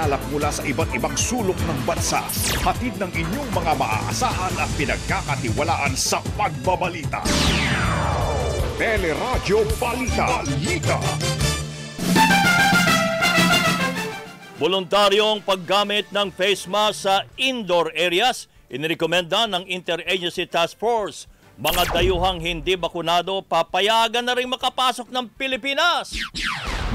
iginalap mula sa iba't ibang sulok ng bansa. Hatid ng inyong mga maaasahan at pinagkakatiwalaan sa pagbabalita. Teleradyo Balita. Balita. Voluntaryong paggamit ng face mask sa indoor areas, inirekomenda ng Interagency Task Force. Mga dayuhang hindi bakunado, papayagan na rin makapasok ng Pilipinas.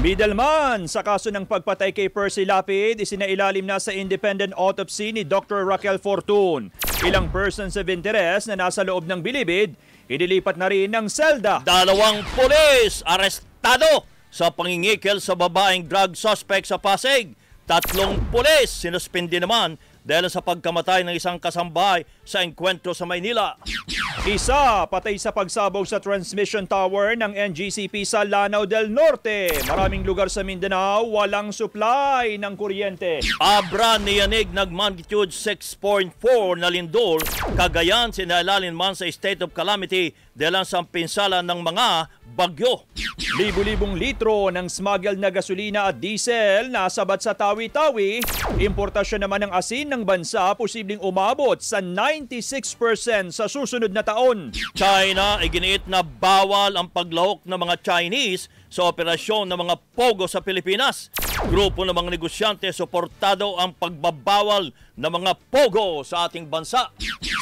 Middleman sa kaso ng pagpatay kay Percy Lapid, isinailalim na sa independent autopsy ni Dr. Raquel Fortun. Ilang persons of interest na nasa loob ng bilibid, inilipat na rin ng selda. Dalawang pulis arestado sa pangingikil sa babaeng drug suspect sa Pasig. Tatlong pulis sinuspindi naman dahil sa pagkamatay ng isang kasambahay sa engkwentro sa Maynila. Isa patay sa pagsabog sa transmission tower ng NGCP sa Lanao del Norte. Maraming lugar sa Mindanao walang supply ng kuryente. Abra niyanig nag magnitude 6.4 na lindol, Cagayan sinailalin man sa state of calamity dahil sa pinsala ng mga bagyo. Libu-libong litro ng smuggled na gasolina at diesel nasabat sa Tawi-Tawi. Importasyon naman ng asin ng bansa posibleng umabot sa 96% sa susunod na taon. China iginiit na bawal ang paglahok ng mga Chinese sa operasyon ng mga pogo sa Pilipinas. Grupo ng mga negosyante suportado ang pagbabawal ng mga pogo sa ating bansa.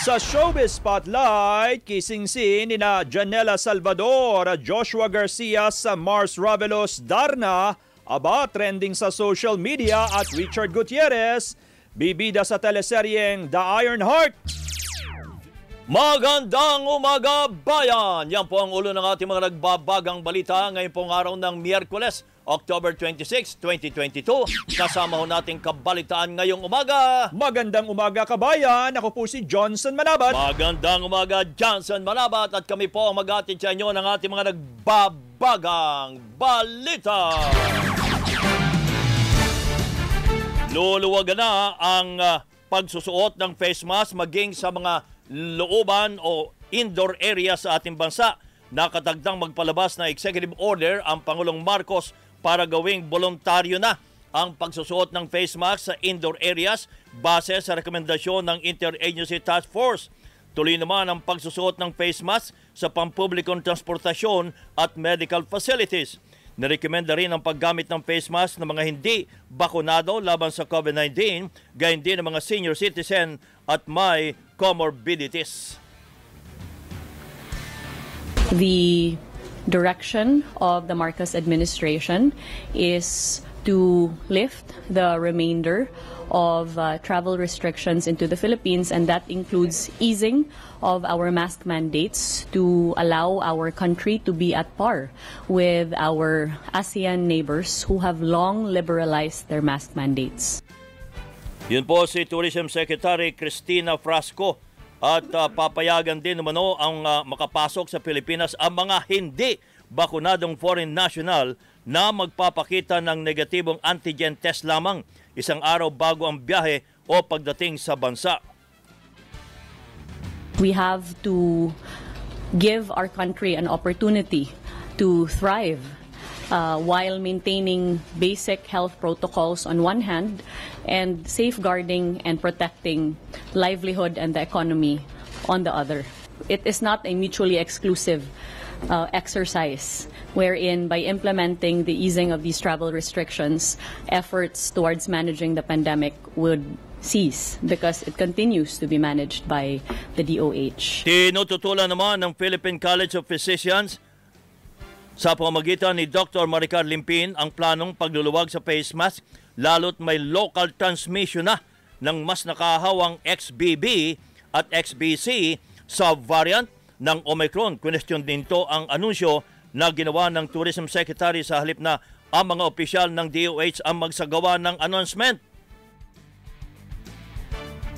Sa Showbiz Spotlight, kising-sin ni na Janela Salvador at Joshua Garcia sa Mars Ravelos Darna, aba trending sa social media at Richard Gutierrez, bibida sa teleseryeng The Iron Heart. Magandang umaga, bayan! Yan po ang ulo ng ating mga nagbabagang balita ngayon pong araw ng Miyerkules, October 26, 2022. Kasama ho nating kabalitaan ngayong umaga. Magandang umaga kabayan, ako po si Johnson Manabat. Magandang umaga, Johnson Manabat. At kami po ang mag-atid sa inyo ng ating mga nagbabagang balita. Luluwagan na ang uh, pagsusuot ng face mask maging sa mga looban o indoor area sa ating bansa. Nakatagdang magpalabas na executive order ang Pangulong Marcos para gawing voluntaryo na ang pagsusuot ng face mask sa indoor areas base sa rekomendasyon ng Interagency Task Force. Tuloy naman ang pagsusuot ng face mask sa pampublikong transportasyon at medical facilities. Narekomenda rin ang paggamit ng face mask ng mga hindi bakunado laban sa COVID-19, gayon din ng mga senior citizen at may comorbidities. The direction of the Marcos administration is to lift the remainder of uh, travel restrictions into the Philippines, and that includes easing of our mask mandates to allow our country to be at par with our ASEAN neighbors who have long liberalized their mask mandates. Yun po si Tourism Secretary Cristina Frasco at uh, papayagan din naman o ang uh, makapasok sa Pilipinas ang mga hindi bakunadong foreign national na magpapakita ng negatibong antigen test lamang isang araw bago ang biyahe o pagdating sa bansa. We have to give our country an opportunity to thrive uh, while maintaining basic health protocols on one hand and safeguarding and protecting livelihood and the economy on the other. It is not a mutually exclusive uh, exercise wherein by implementing the easing of these travel restrictions, efforts towards managing the pandemic would cease because it continues to be managed by the DOH. Tinututulan naman ng Philippine College of Physicians sa pamamagitan ni Dr. Maricar Limpin ang planong pagluluwag sa face mask lalo't may local transmission na ng mas nakahawang XBB at XBC sa variant ng Omicron. Question din to ang anunsyo na ginawa ng Tourism Secretary sa halip na ang mga opisyal ng DOH ang magsagawa ng announcement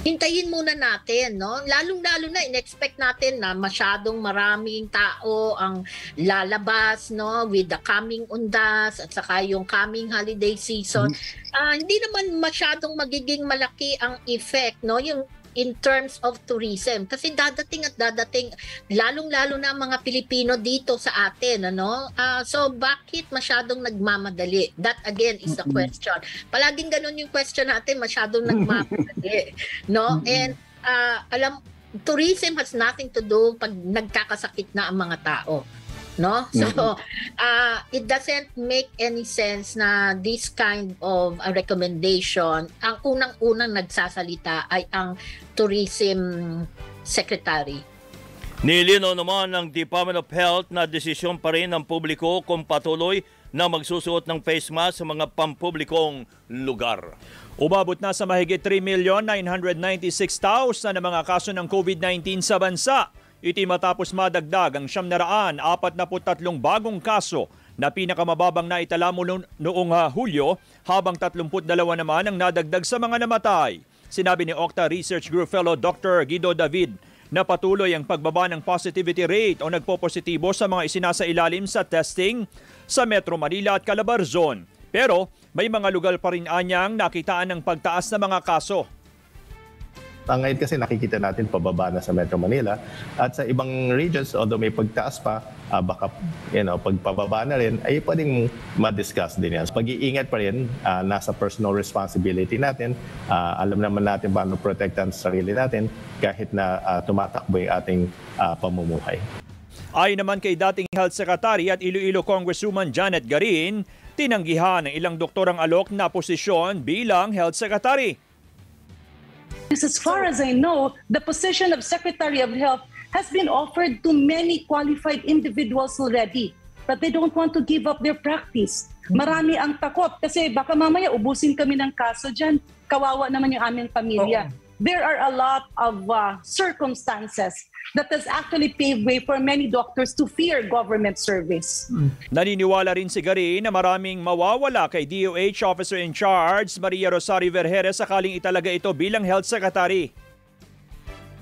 hintayin muna natin, no? Lalong-lalo na in-expect natin na masyadong maraming tao ang lalabas, no, with the coming undas at saka yung coming holiday season. Mm-hmm. Uh, hindi naman masyadong magiging malaki ang effect, no? Yung in terms of tourism. Kasi dadating at dadating, lalong-lalo na ang mga Pilipino dito sa atin. Ano? Ah, so bakit masyadong nagmamadali? That again is the question. Palaging ganun yung question natin, masyadong nagmamadali. no? And ah, alam, tourism has nothing to do pag nagkakasakit na ang mga tao. No? So, uh, it doesn't make any sense na this kind of uh, recommendation, ang unang-unang nagsasalita ay ang tourism secretary. Nilino naman ng Department of Health na desisyon pa rin ng publiko kung patuloy na magsusuot ng face mask sa mga pampublikong lugar. Umabot na sa mahigit 3,996,000 na mga kaso ng COVID-19 sa bansa. Iti matapos madagdag ang 743 bagong kaso na pinakamababang naitala mo noong uh, Hulyo habang 32 naman ang nadagdag sa mga namatay. Sinabi ni Octa Research Group Fellow Dr. Guido David na patuloy ang pagbaba ng positivity rate o nagpopositibo sa mga isinasa ilalim sa testing sa Metro Manila at Calabarzon. Pero may mga lugar pa rin anyang nakitaan ng pagtaas ng mga kaso. Uh, ngayon kasi nakikita natin pababa na sa Metro Manila at sa ibang regions although may pagtaas pa uh, baka you know pagpababa na rin ay pwedeng ma-discuss din yan. Pag-iingat pa rin uh, nasa personal responsibility natin. Uh, alam naman natin paano protektahan sa sarili natin kahit na uh, tumatakbo yung ating uh, pamumuhay. Ay naman kay dating Health Secretary at Iloilo Congresswoman Janet Garin, tinanggihan ng ilang doktor ang alok na posisyon bilang Health Secretary. As far as I know, the position of Secretary of Health has been offered to many qualified individuals already, but they don't want to give up their practice. Marami ang takot kasi baka mamaya ubusin kami ng kaso dyan. Kawawa naman yung aming pamilya. Oh. There are a lot of uh, circumstances that has actually paved way for many doctors to fear government service. Naniniwala rin si Gary na maraming mawawala kay DOH Officer in Charge Maria Rosario Vergeres sakaling italaga ito bilang Health Secretary.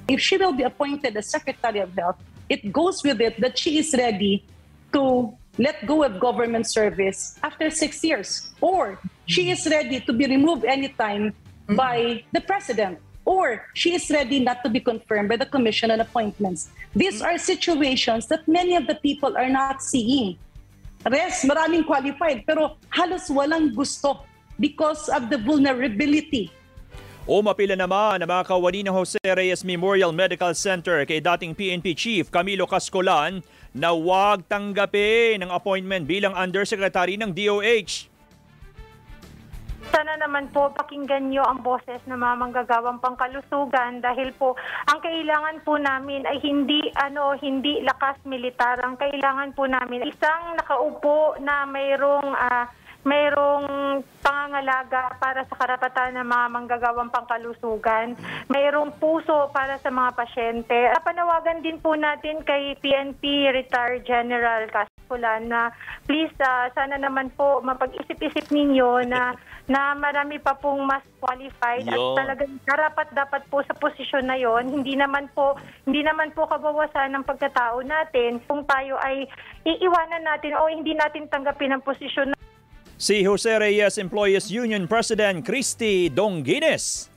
If she will be appointed as Secretary of Health, it goes with it that she is ready to let go of government service after six years. Or she is ready to be removed anytime by the President or she is ready not to be confirmed by the Commission on Appointments. These are situations that many of the people are not seeing. Res, maraming qualified, pero halos walang gusto because of the vulnerability. O mapila naman ang mga kawani ng Jose Reyes Memorial Medical Center kay dating PNP Chief Camilo Cascolan na huwag tanggapin ang appointment bilang Undersecretary ng DOH. Sana naman po pakinggan nyo ang boses ng mga manggagawang pangkalusugan dahil po ang kailangan po namin ay hindi ano hindi lakas militar. Ang kailangan po namin isang nakaupo na mayroong uh, mayroong pangangalaga para sa karapatan ng mga manggagawang pangkalusugan, mayroong puso para sa mga pasyente. Panawagan din po natin kay PNP Retired General Cascolan na please uh, sana naman po mapag-isip-isip ninyo na na marami pa pong mas qualified Yo. at talagang karapat dapat po sa posisyon na yon hindi naman po hindi naman po kabawasan ng pagkatao natin kung tayo ay iiwanan natin o hindi natin tanggapin ang posisyon Si Jose Reyes Employees Union President Christy Donguines.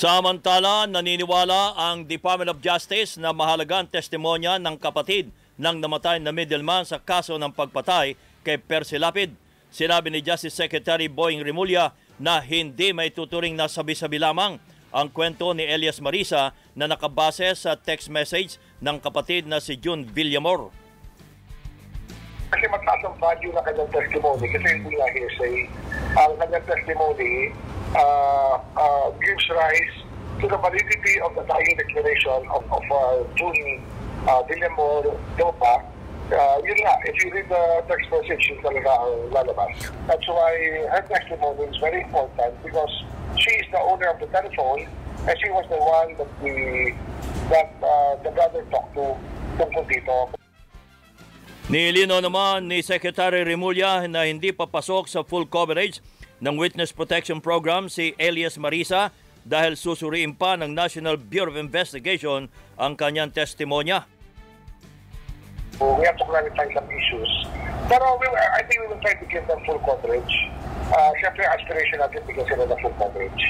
Samantala, naniniwala ang Department of Justice na mahalaga ang testimonya ng kapatid ng namatay na middleman sa kaso ng pagpatay kay Percy Lapid. Sinabi ni Justice Secretary Boying Rimulya na hindi may tuturing na sabi-sabi lamang ang kwento ni Elias Marisa na nakabase sa text message ng kapatid na si June Villamor. Kasi mataas ang value ng kanyang testimony kasi hindi nga hearsay. Ang kanyang testimony uh, uh, gives rise to the validity of the dying declaration of, of uh, June uh, Villamor Dopa uh, yun nga, if you read the text message, yun talaga ang lalabas. That's why her testimony is very important because she is the owner of the telephone and she was the one that the, that uh, the brother talked to tungkol dito. Nilino naman ni Secretary Remulla na hindi papasok sa full coverage ng Witness Protection Program si Elias Marisa dahil susuriin pa ng National Bureau of Investigation ang kanyang testimonya. we have to clarify some issues. Pero we, I think we will try to give them full coverage. Uh, Siyempre, aspiration natin bigyan sila ng full coverage.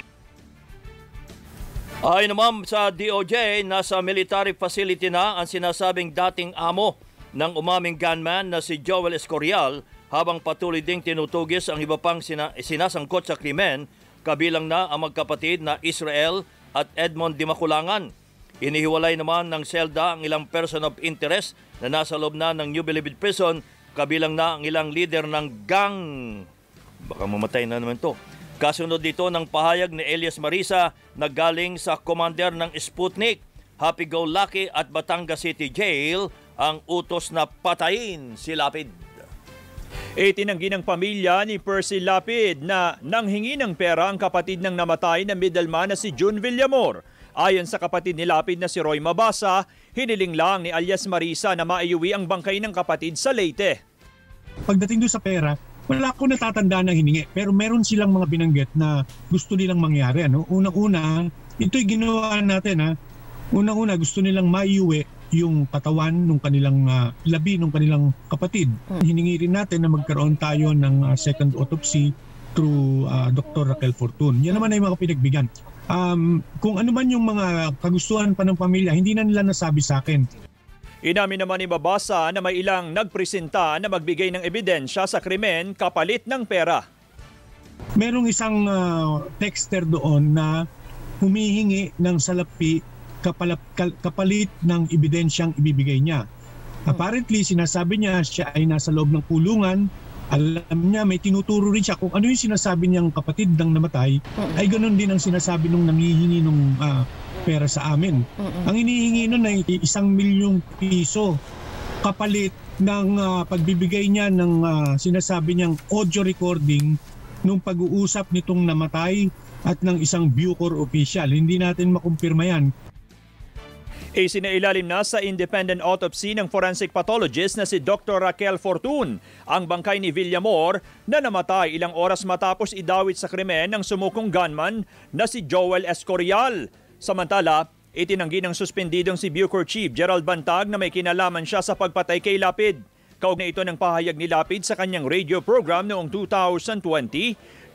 Ayon naman sa DOJ, nasa military facility na ang sinasabing dating amo ng umaming gunman na si Joel Escorial habang patuloy ding tinutugis ang iba pang sina- sinasangkot sa krimen kabilang na ang magkapatid na Israel at Edmond Dimakulangan. Inihiwalay naman ng selda ang ilang person of interest na nasa loob na ng New Bilibid Prison kabilang na ang ilang leader ng gang. Baka mamatay na naman to. Kasunod dito ng pahayag ni Elias Marisa na galing sa commander ng Sputnik, Happy Go Lucky at Batangas City Jail ang utos na patayin si Lapid. Itinanggi ng pamilya ni Percy Lapid na nanghingi ng pera ang kapatid ng namatay na middleman na si June Villamor. Ayon sa kapatid ni Lapid na si Roy Mabasa, hiniling lang ni alias Marisa na maiuwi ang bangkay ng kapatid sa Leyte. pagdating doon sa pera, wala ko natatanda na hiningi. Pero meron silang mga binanggit na gusto nilang mangyari. Ano? Unang-una, ito'y ginawa natin. Ha? Unang-una, gusto nilang maiuwi yung katawan ng kanilang ah, labi ng kanilang kapatid. Hiningi rin natin na magkaroon tayo ng ah, second autopsy through ah, Dr. Raquel Fortun. Yan naman ay mga pinagbigan. Um, kung ano man yung mga kagustuhan pa ng pamilya, hindi na nila nasabi sa akin. Inamin naman ni Mabasa na may ilang nagpresenta na magbigay ng ebidensya sa krimen kapalit ng pera. merong isang ah, texter doon na humihingi ng salapi kapalap, kapalit ng ebidensyang ibibigay niya. Apparently, sinasabi niya siya ay nasa loob ng kulungan. Alam niya, may tinuturo rin siya kung ano yung sinasabi niyang kapatid ng namatay, ay ganun din ang sinasabi nung nangihingi ng pera sa amin. Ang hinihingi nun ay isang milyong piso kapalit ng ah, pagbibigay niya ng ah, sinasabi niyang audio recording nung pag-uusap nitong namatay at ng isang Bucor official. Hindi natin makumpirma yan. Isinailalim na sa independent autopsy ng forensic pathologist na si Dr. Raquel Fortun ang bangkay ni Villamor na namatay ilang oras matapos idawit sa krimen ng sumukong gunman na si Joel Escorial. Samantala, itinanggi ng suspendidong si Bucor Chief Gerald Bantag na may kinalaman siya sa pagpatay kay Lapid. Kaugnay ito ng pahayag ni Lapid sa kanyang radio program noong 2020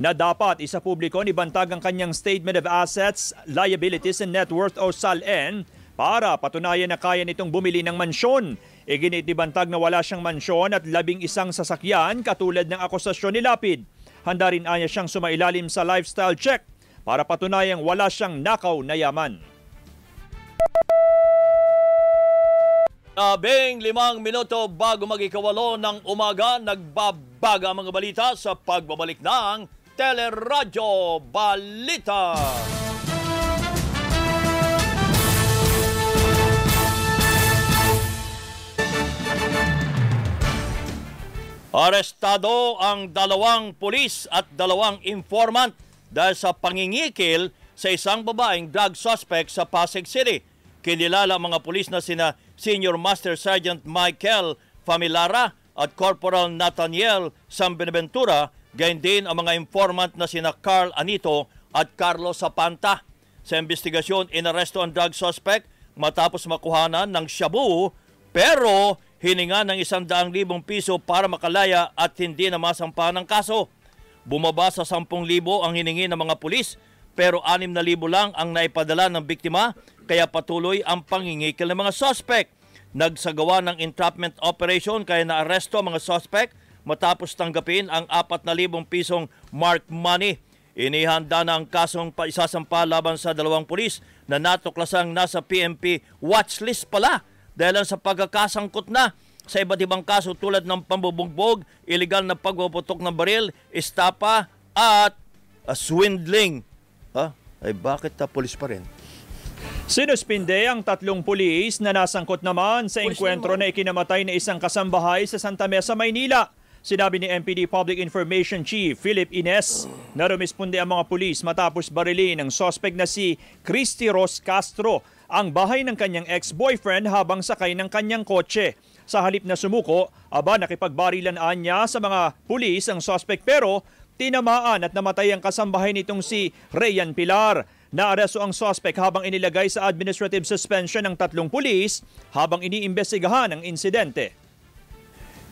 na dapat isa publiko ni Bantag ang kanyang Statement of Assets, Liabilities and Net Worth o SALN para patunayan na kaya nitong bumili ng mansyon. Iginit ni Bantag na wala siyang mansyon at labing isang sasakyan katulad ng akusasyon ni Lapid. Handa rin anya siyang sumailalim sa lifestyle check para patunayang wala siyang nakaw na yaman. Labing limang minuto bago magikawalo ng umaga, nagbabaga mga balita sa pagbabalik ng Teleradyo Balita. Arestado ang dalawang pulis at dalawang informant dahil sa pangingikil sa isang babaeng drug suspect sa Pasig City. Kinilala mga pulis na sina Senior Master Sergeant Michael Familara at Corporal Nathaniel Sambenaventura, gayon din ang mga informant na sina Carl Anito at Carlos Zapanta. Sa investigasyon, inaresto ang drug suspect matapos makuhanan ng shabu pero hininga ng isang daang libong piso para makalaya at hindi na masampa ng kaso. Bumaba sa 10,000 ang hiningi ng mga pulis pero 6,000 lang ang naipadala ng biktima kaya patuloy ang pangingikil ng mga suspect. Nagsagawa ng entrapment operation kaya naaresto ang mga suspect matapos tanggapin ang 4,000 pisong mark money. Inihanda na ang kasong paisasampa laban sa dalawang pulis na natuklasang nasa PMP watchlist pala dahil sa pagkakasangkot na sa iba't ibang kaso tulad ng pambubugbog, illegal na pagpuputok ng baril, estapa at uh, swindling. Ha? Ay bakit ta pulis pa rin? Sinuspinde ang tatlong pulis na nasangkot naman sa engkwentro na ikinamatay na isang kasambahay sa Santa Mesa, Maynila. Sinabi ni MPD Public Information Chief Philip Ines na rumisponde ang mga pulis matapos barilin ng sospek na si Christy Ros Castro ang bahay ng kanyang ex-boyfriend habang sakay ng kanyang kotse. Sa halip na sumuko, aba nakipagbarilan niya sa mga pulis ang sospek pero tinamaan at namatay ang kasambahay nitong si Rayan Pilar. Naaresto ang sospek habang inilagay sa administrative suspension ng tatlong pulis habang iniimbestigahan ang insidente.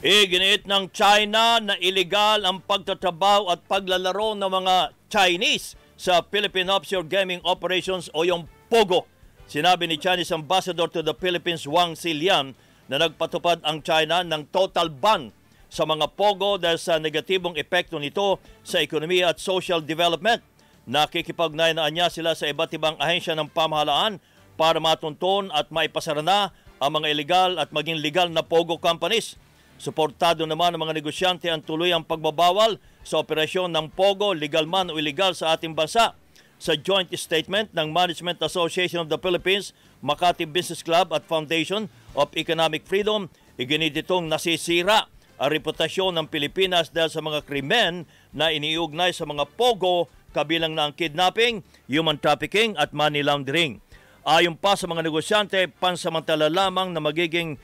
Iginit ng China na illegal ang pagtatrabaho at paglalaro ng mga Chinese sa Philippine Offshore Gaming Operations o yung Pogo. Sinabi ni Chinese Ambassador to the Philippines Wang Silian na nagpatupad ang China ng total ban sa mga Pogo dahil sa negatibong epekto nito sa ekonomiya at social development. Nakikipagnayanaan niya sila sa iba't ibang ahensya ng pamahalaan para matunton at maipasara na ang mga illegal at maging legal na Pogo companies. Suportado naman ng mga negosyante ang tuloy ang pagbabawal sa operasyon ng Pogo, legal man o illegal sa ating bansa. Sa joint statement ng Management Association of the Philippines, Makati Business Club at Foundation of Economic Freedom, iginititong nasisira ang reputasyon ng Pilipinas dahil sa mga krimen na iniugnay sa mga Pogo kabilang na ang kidnapping, human trafficking at money laundering. Ayon pa sa mga negosyante, pansamantala lamang na magiging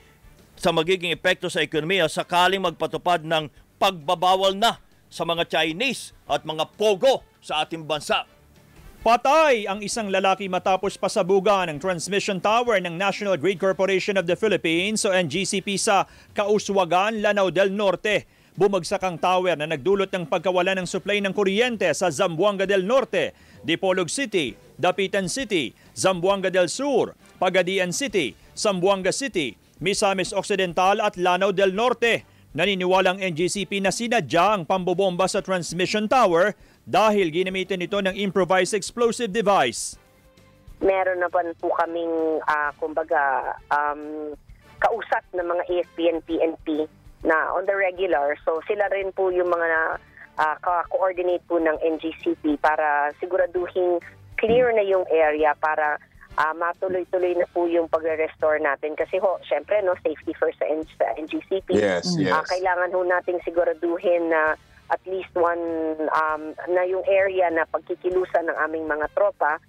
sa magiging epekto sa ekonomiya sakaling magpatupad ng pagbabawal na sa mga Chinese at mga Pogo sa ating bansa. Patay ang isang lalaki matapos pasabugan ng transmission tower ng National Grid Corporation of the Philippines o NGCP sa Kauswagan, Lanao del Norte. Bumagsak ang tower na nagdulot ng pagkawala ng supply ng kuryente sa Zamboanga del Norte, Dipolog City, Dapitan City, Zamboanga del Sur, Pagadian City, Zamboanga City, Misamis Occidental at Lanao del Norte. Naniniwalang NGCP na sinadya ang pambobomba sa transmission tower dahil ginamitan ito ng improvised explosive device. meron naman po kaming ah, kumbaga um, kausap ng mga AFP and PNP na on the regular. So sila rin po yung mga ah, ka-coordinate po ng NGCP para siguraduhin clear na yung area para ah, matuloy-tuloy na po yung pagre-restore natin. Kasi ho, syempre, no, safety first sa, N- sa NGCP. Yes, yes. Ah, kailangan ho nating siguraduhin na at least one um, na yung area na pagkikilusan ng aming mga tropa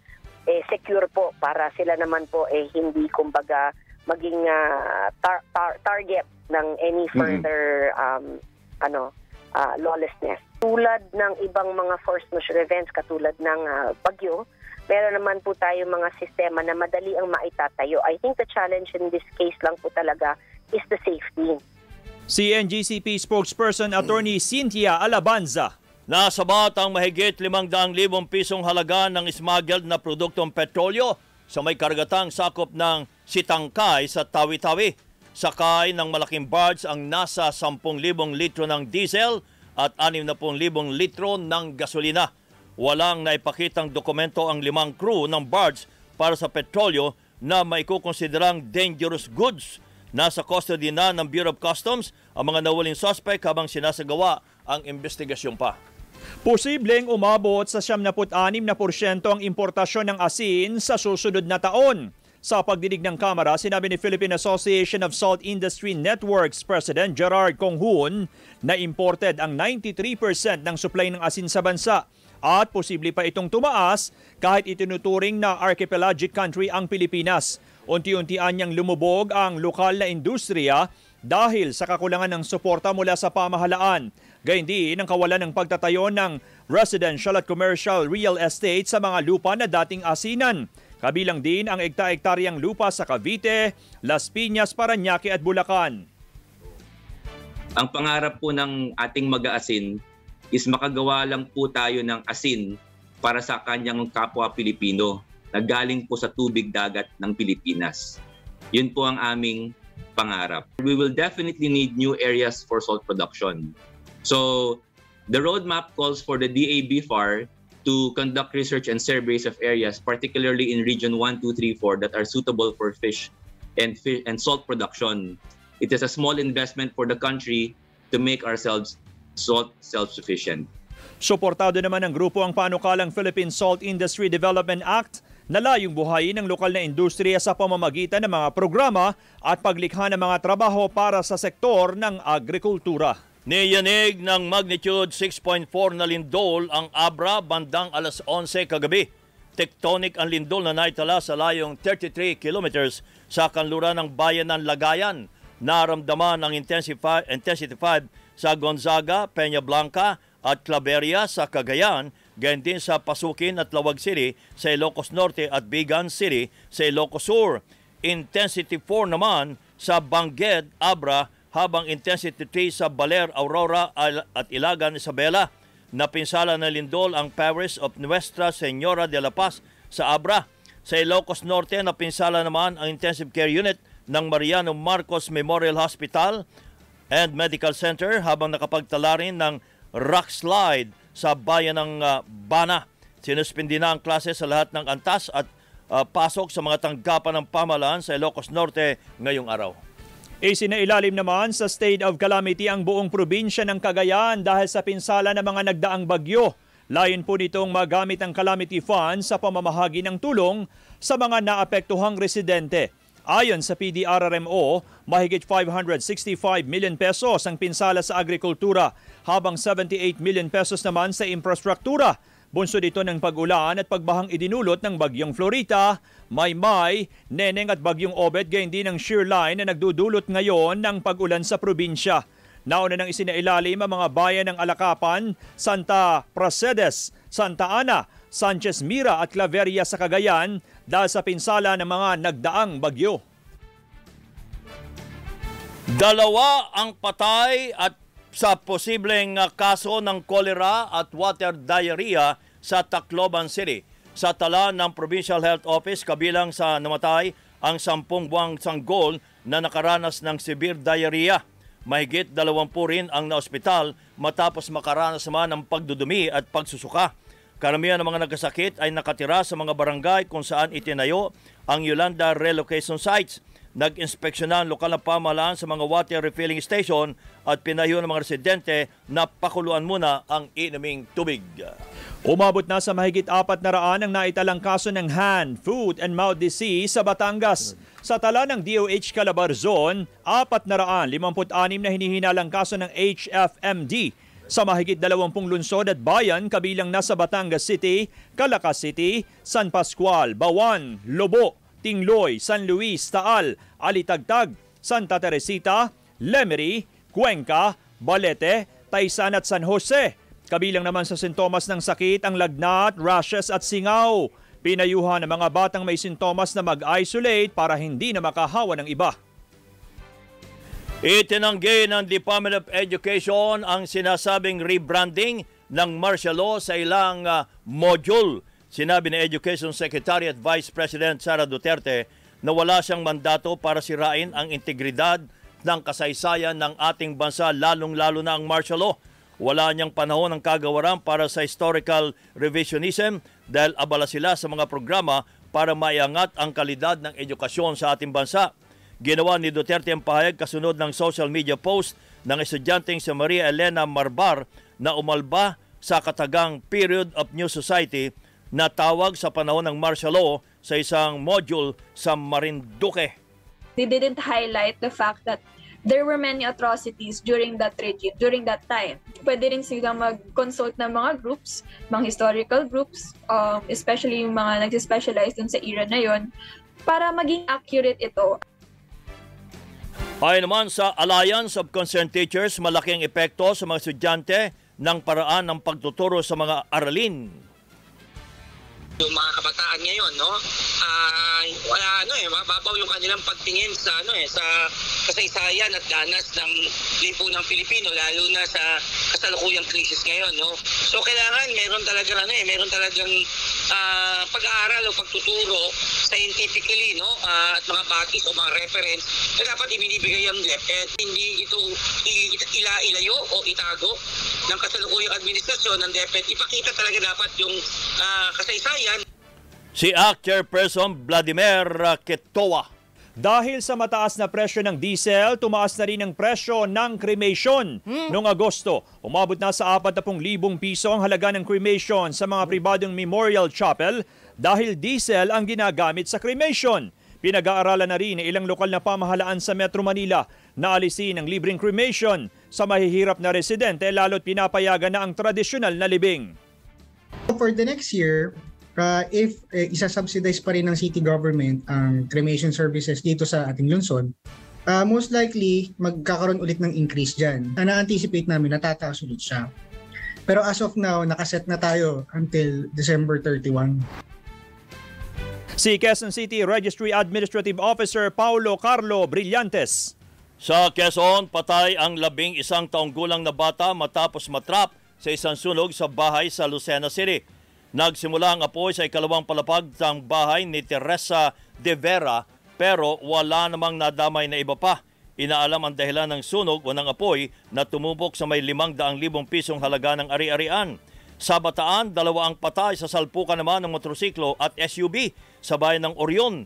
eh secure po para sila naman po eh hindi kumbaga maging ah, tar- tar- target ng any further um, ano ah, lawlessness. Tulad ng ibang mga force majeure events katulad ng ah, bagyo, meron naman po tayo mga sistema na madali ang maitatayo. I think the challenge in this case lang po talaga is the safety. Si NGCP spokesperson Attorney Cynthia Alabanza. Nasabat ang mahigit 500,000 pisong halaga ng smuggled na produktong petrolyo sa may karagatang sakop ng Sitangkay sa Tawi-Tawi. Sakay ng malaking barge ang nasa 10,000 litro ng diesel at 60,000 litro ng gasolina. Walang naipakitang dokumento ang limang crew ng barge para sa petrolyo na maikukonsiderang dangerous goods. Nasa custody na ng Bureau of Customs ang mga nawaling suspect habang sinasagawa ang investigasyon pa. Posibleng umabot sa 76% ang importasyon ng asin sa susunod na taon. Sa pagdinig ng Kamara, sinabi ni Philippine Association of Salt Industry Networks President Gerard Conghun na imported ang 93% ng supply ng asin sa bansa at posible pa itong tumaas kahit itinuturing na archipelagic country ang Pilipinas. Unti-untian niyang lumubog ang lokal na industriya dahil sa kakulangan ng suporta mula sa pamahalaan. Gayun din ang kawalan ng pagtatayo ng residential at commercial real estate sa mga lupa na dating asinan. Kabilang din ang ekta-ektaryang lupa sa Cavite, Las Piñas, Paranaque at Bulacan. Ang pangarap po ng ating mag-aasin is makagawa lang po tayo ng asin para sa kanyang kapwa Pilipino na galing po sa tubig dagat ng Pilipinas. Yun po ang aming pangarap. We will definitely need new areas for salt production. So, the roadmap calls for the DABFAR to conduct research and surveys of areas, particularly in Region 1, 2, 3, 4, that are suitable for fish and, fish and salt production. It is a small investment for the country to make ourselves salt self-sufficient. Suportado naman ng grupo ang panukalang Philippine Salt Industry Development Act na layong buhayin ng lokal na industriya sa pamamagitan ng mga programa at paglikha ng mga trabaho para sa sektor ng agrikultura. Niyanig ng magnitude 6.4 na lindol ang Abra bandang alas 11 kagabi. Tectonic ang lindol na naitala sa layong 33 kilometers sa kanluran ng bayan ng Lagayan. Naramdaman ang intensify, intensity 5 sa Gonzaga, Peña Blanca at Claveria sa Cagayan, gayon din sa Pasukin at Lawag City sa Ilocos Norte at Bigan City sa Ilocos Sur. Intensity 4 naman sa Bangged, Abra, habang intensity 3 sa Baler, Aurora at Ilagan, Isabela. Napinsala na lindol ang parish of Nuestra Senora de la Paz sa Abra. Sa Ilocos Norte, napinsala naman ang intensive care unit ng Mariano Marcos Memorial Hospital and Medical Center habang nakapagtala rin ng rock slide sa bayan ng ah, Bana. Sinuspindi na ang klase sa lahat ng antas at ah, pasok sa mga tanggapan ng pamahalaan sa Ilocos Norte ngayong araw. Isinailalim naman sa state of calamity ang buong probinsya ng Cagayan dahil sa pinsala ng mga nagdaang bagyo. Layon po nitong magamit ang calamity fund sa pamamahagi ng tulong sa mga naapektuhang residente. Ayon sa PDRRMO, mahigit 565 million pesos ang pinsala sa agrikultura, habang 78 million pesos naman sa infrastruktura. Bunso dito ng pag-ulan at pagbahang idinulot ng bagyong Florita, Maymay, Neneng at bagyong Obet gayon din ang shear line na nagdudulot ngayon ng pag-ulan sa probinsya. Nauna nang isinailalim ang mga bayan ng Alakapan, Santa Prasedes, Santa Ana, Sanchez Mira at Claveria sa Cagayan dahil sa pinsala ng mga nagdaang bagyo. Dalawa ang patay at sa posibleng uh, kaso ng kolera at water diarrhea sa Tacloban City. Sa tala ng Provincial Health Office, kabilang sa namatay ang sampung buwang sanggol na nakaranas ng severe diarrhea. Mahigit dalawampu rin ang naospital matapos makaranas naman ng pagdudumi at pagsusuka. Karamihan ng mga nagkasakit ay nakatira sa mga barangay kung saan itinayo ang Yolanda Relocation Sites. Nag-inspeksyonan lokal na pamahalaan sa mga water refilling station at pinayo ng mga residente na pakuluan muna ang inaming tubig. Umabot na sa mahigit apat na raan ang naitalang kaso ng hand, foot and mouth disease sa Batangas. Sa tala ng DOH Calabarzon, apat na raan, 56 na hinihinalang kaso ng HFMD sa mahigit 20 lungsod at bayan kabilang na sa Batangas City, Calacas City, San Pascual, Bawan, Lobo, Tingloy, San Luis, Taal, Alitagtag, Santa Teresita, Lemery, Cuenca, Balete, Taysan at San Jose. Kabilang naman sa sintomas ng sakit ang lagnat, rashes at singaw. Pinayuhan ng mga batang may sintomas na mag-isolate para hindi na makahawa ng iba. Itinanggi ng Department of Education ang sinasabing rebranding ng martial law sa ilang uh, module. Sinabi ni Education Secretary at Vice President Sara Duterte na wala siyang mandato para sirain ang integridad ng kasaysayan ng ating bansa lalong-lalo na ang martial law. Wala niyang panahon ng kagawaran para sa historical revisionism dahil abala sila sa mga programa para maiangat ang kalidad ng edukasyon sa ating bansa. Ginawa ni Duterte ang pahayag kasunod ng social media post ng estudyanteng si Maria Elena Marbar na umalba sa katagang Period of New Society na tawag sa panahon ng martial law sa isang module sa Marinduque. They didn't highlight the fact that there were many atrocities during that regime, during that time. Pwede rin sila mag-consult ng mga groups, mga historical groups, um, especially yung mga nag-specialize dun sa era na yon para maging accurate ito. Ayon naman sa Alliance of Concerned Teachers, malaking epekto sa mga estudyante ng paraan ng pagtuturo sa mga aralin. Yung mga kabataan ngayon, no? Ah, wala ano eh, mababaw yung kanilang pagtingin sa ano eh, sa kasaysayan at danas ng lipunang Pilipino lalo na sa kasalukuyang krisis ngayon, no? So kailangan meron talaga ano eh, meron talagang ah, pag-aaral o pagtuturo scientifically, no? Ah, at mga batis o mga reference na dapat ibinibigay ang DepEd. Hindi ito i- ila ilayo o itago ng kasalukuyang administrasyon ng DepEd. Ipakita talaga dapat yung ah, kasaysayan Si ACT Chairperson Vladimir Ketowa. Dahil sa mataas na presyo ng diesel, tumaas na rin ang presyo ng cremation. Noong Agosto, umabot na sa 40,000 piso ang halaga ng cremation sa mga pribadong memorial chapel dahil diesel ang ginagamit sa cremation. Pinag-aaralan na rin ng ilang lokal na pamahalaan sa Metro Manila na alisin ang libreng cremation sa mahihirap na residente lalo't pinapayagan na ang tradisyonal na libing. For the next year, uh, if uh, isa-subsidize pa rin ng city government ang cremation services dito sa ating lungsod, uh, most likely magkakaroon ulit ng increase dyan. Na na-anticipate namin natataas ulit siya. Pero as of now, nakaset na tayo until December 31. Si Quezon City Registry Administrative Officer Paulo Carlo Brillantes. Sa Quezon, patay ang labing isang taong gulang na bata matapos matrap sa isang sunog sa bahay sa Lucena City. Nagsimula ang apoy sa ikalawang palapag ng bahay ni Teresa de Vera pero wala namang nadamay na iba pa. Inaalam ang dahilan ng sunog o ng apoy na tumubok sa may 500,000 pisong halaga ng ari-arian. Sa Bataan, dalawa ang patay sa salpukan naman ng motorsiklo at SUV sa bayan ng Orion.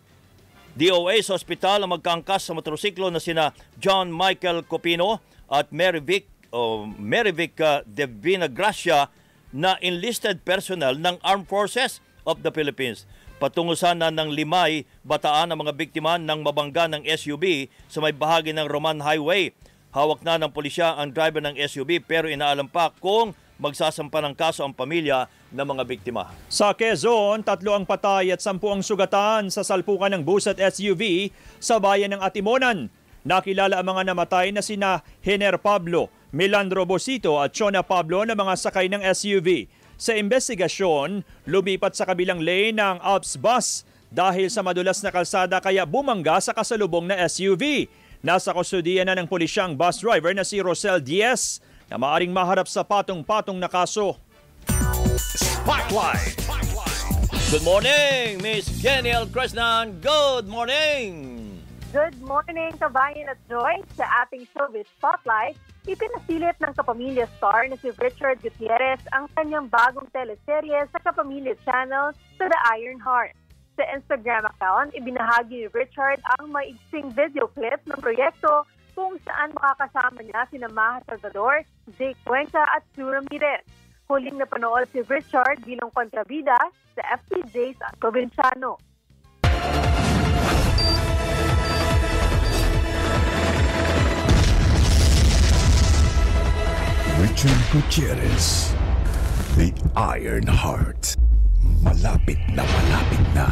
DOA sa ospital ang magkangkas sa motorsiklo na sina John Michael Copino at Maryvic, o Maryvic uh, De Vinagracia na enlisted personnel ng Armed Forces of the Philippines. Patungo sana ng Limay, Bataan ang mga biktima ng mabangga ng SUV sa may bahagi ng Roman Highway. Hawak na ng pulisya ang driver ng SUV pero inaalam pa kung magsasampa ng kaso ang pamilya ng mga biktima. Sa Quezon, tatlo ang patay at sampu ang sugatan sa salpukan ng bus at SUV sa bayan ng Atimonan. Nakilala ang mga namatay na sina Hener Pablo, Milandro Bosito at Chona Pablo na mga sakay ng SUV. Sa investigasyon, lumipat sa kabilang lane ng Alps bus dahil sa madulas na kalsada kaya bumangga sa kasalubong na SUV. Nasa kustudiya na ng pulisyang bus driver na si Rosel Diaz na maaring maharap sa patong-patong na kaso. Spotlight! Good morning, Miss Geniel Kresnan. Good morning! Good morning, kabayan at Joy. Sa ating showbiz spotlight, ipinasilit ng Kapamilya star na si Richard Gutierrez ang kanyang bagong teleserye sa Kapamilya Channel sa The Iron Heart. Sa Instagram account, ibinahagi ni Richard ang maigsing video clip ng proyekto kung saan makakasama niya sina Maha Salvador, Jake Cuenca at Sue Ramirez. Huling napanood si Richard bilang kontrabida sa FTJs at Provinciano. Richard Gutierrez, The Iron Heart. Malapit na malapit na.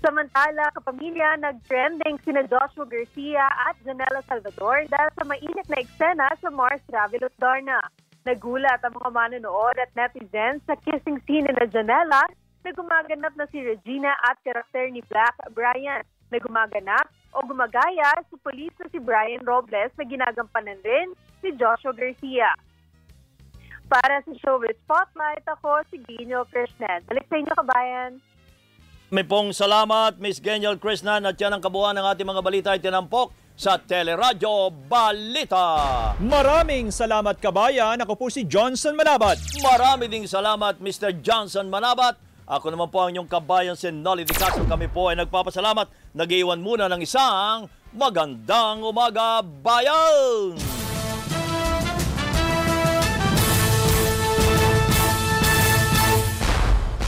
Samantala, kapamilya, nag-trending sina Joshua Garcia at Janela Salvador dahil sa mainit na eksena sa Mars Travel at Darna. Nagulat ang mga manonood at netizens sa kissing scene na Janela na gumaganap na si Regina at karakter ni Black Brian na gumaganap o gumagaya sa polis na si Brian Robles na ginagampanan rin si Joshua Garcia. Para sa Showbiz Spotlight, ako si Gino Krishnan. Balik sa inyo, kabayan. May pong salamat, Miss Geniel Krishnan, at yan ang kabuuan ng ating mga balita ay tinampok sa Teleradyo Balita. Maraming salamat kabayan. Ako po si Johnson Manabat. Marami ding salamat, Mr. Johnson Manabat. Ako naman po ang inyong kabayan si Nolly Di Castro. Kami po ay nagpapasalamat. Nag-iwan muna ng isang magandang umaga, bayan!